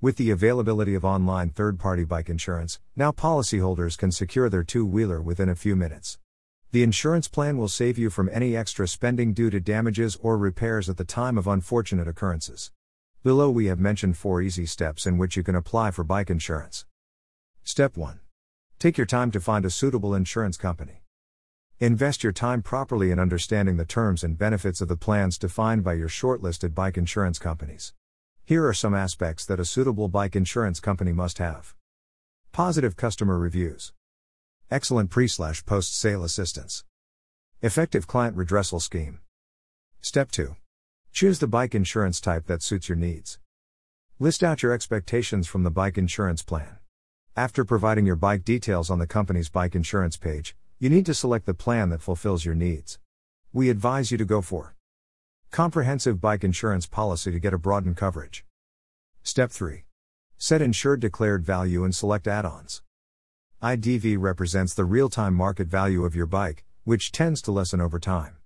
With the availability of online third party bike insurance, now policyholders can secure their two wheeler within a few minutes. The insurance plan will save you from any extra spending due to damages or repairs at the time of unfortunate occurrences. Below, we have mentioned four easy steps in which you can apply for bike insurance. Step 1 Take your time to find a suitable insurance company. Invest your time properly in understanding the terms and benefits of the plans defined by your shortlisted bike insurance companies. Here are some aspects that a suitable bike insurance company must have positive customer reviews, excellent pre slash post sale assistance, effective client redressal scheme. Step 2 Choose the bike insurance type that suits your needs. List out your expectations from the bike insurance plan. After providing your bike details on the company's bike insurance page, you need to select the plan that fulfills your needs. We advise you to go for Comprehensive bike insurance policy to get a broadened coverage. Step 3. Set insured declared value and select add ons. IDV represents the real time market value of your bike, which tends to lessen over time.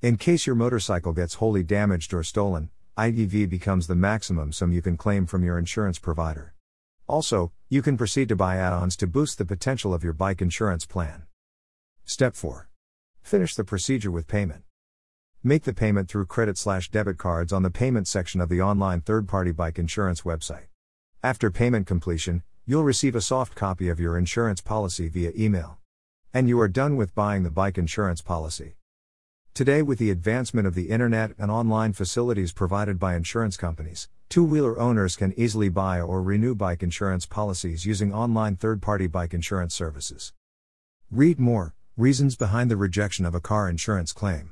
In case your motorcycle gets wholly damaged or stolen, IDV becomes the maximum sum you can claim from your insurance provider. Also, you can proceed to buy add ons to boost the potential of your bike insurance plan. Step 4. Finish the procedure with payment. Make the payment through credit slash debit cards on the payment section of the online third party bike insurance website. After payment completion, you'll receive a soft copy of your insurance policy via email. And you are done with buying the bike insurance policy. Today, with the advancement of the internet and online facilities provided by insurance companies, two wheeler owners can easily buy or renew bike insurance policies using online third party bike insurance services. Read more Reasons behind the rejection of a car insurance claim.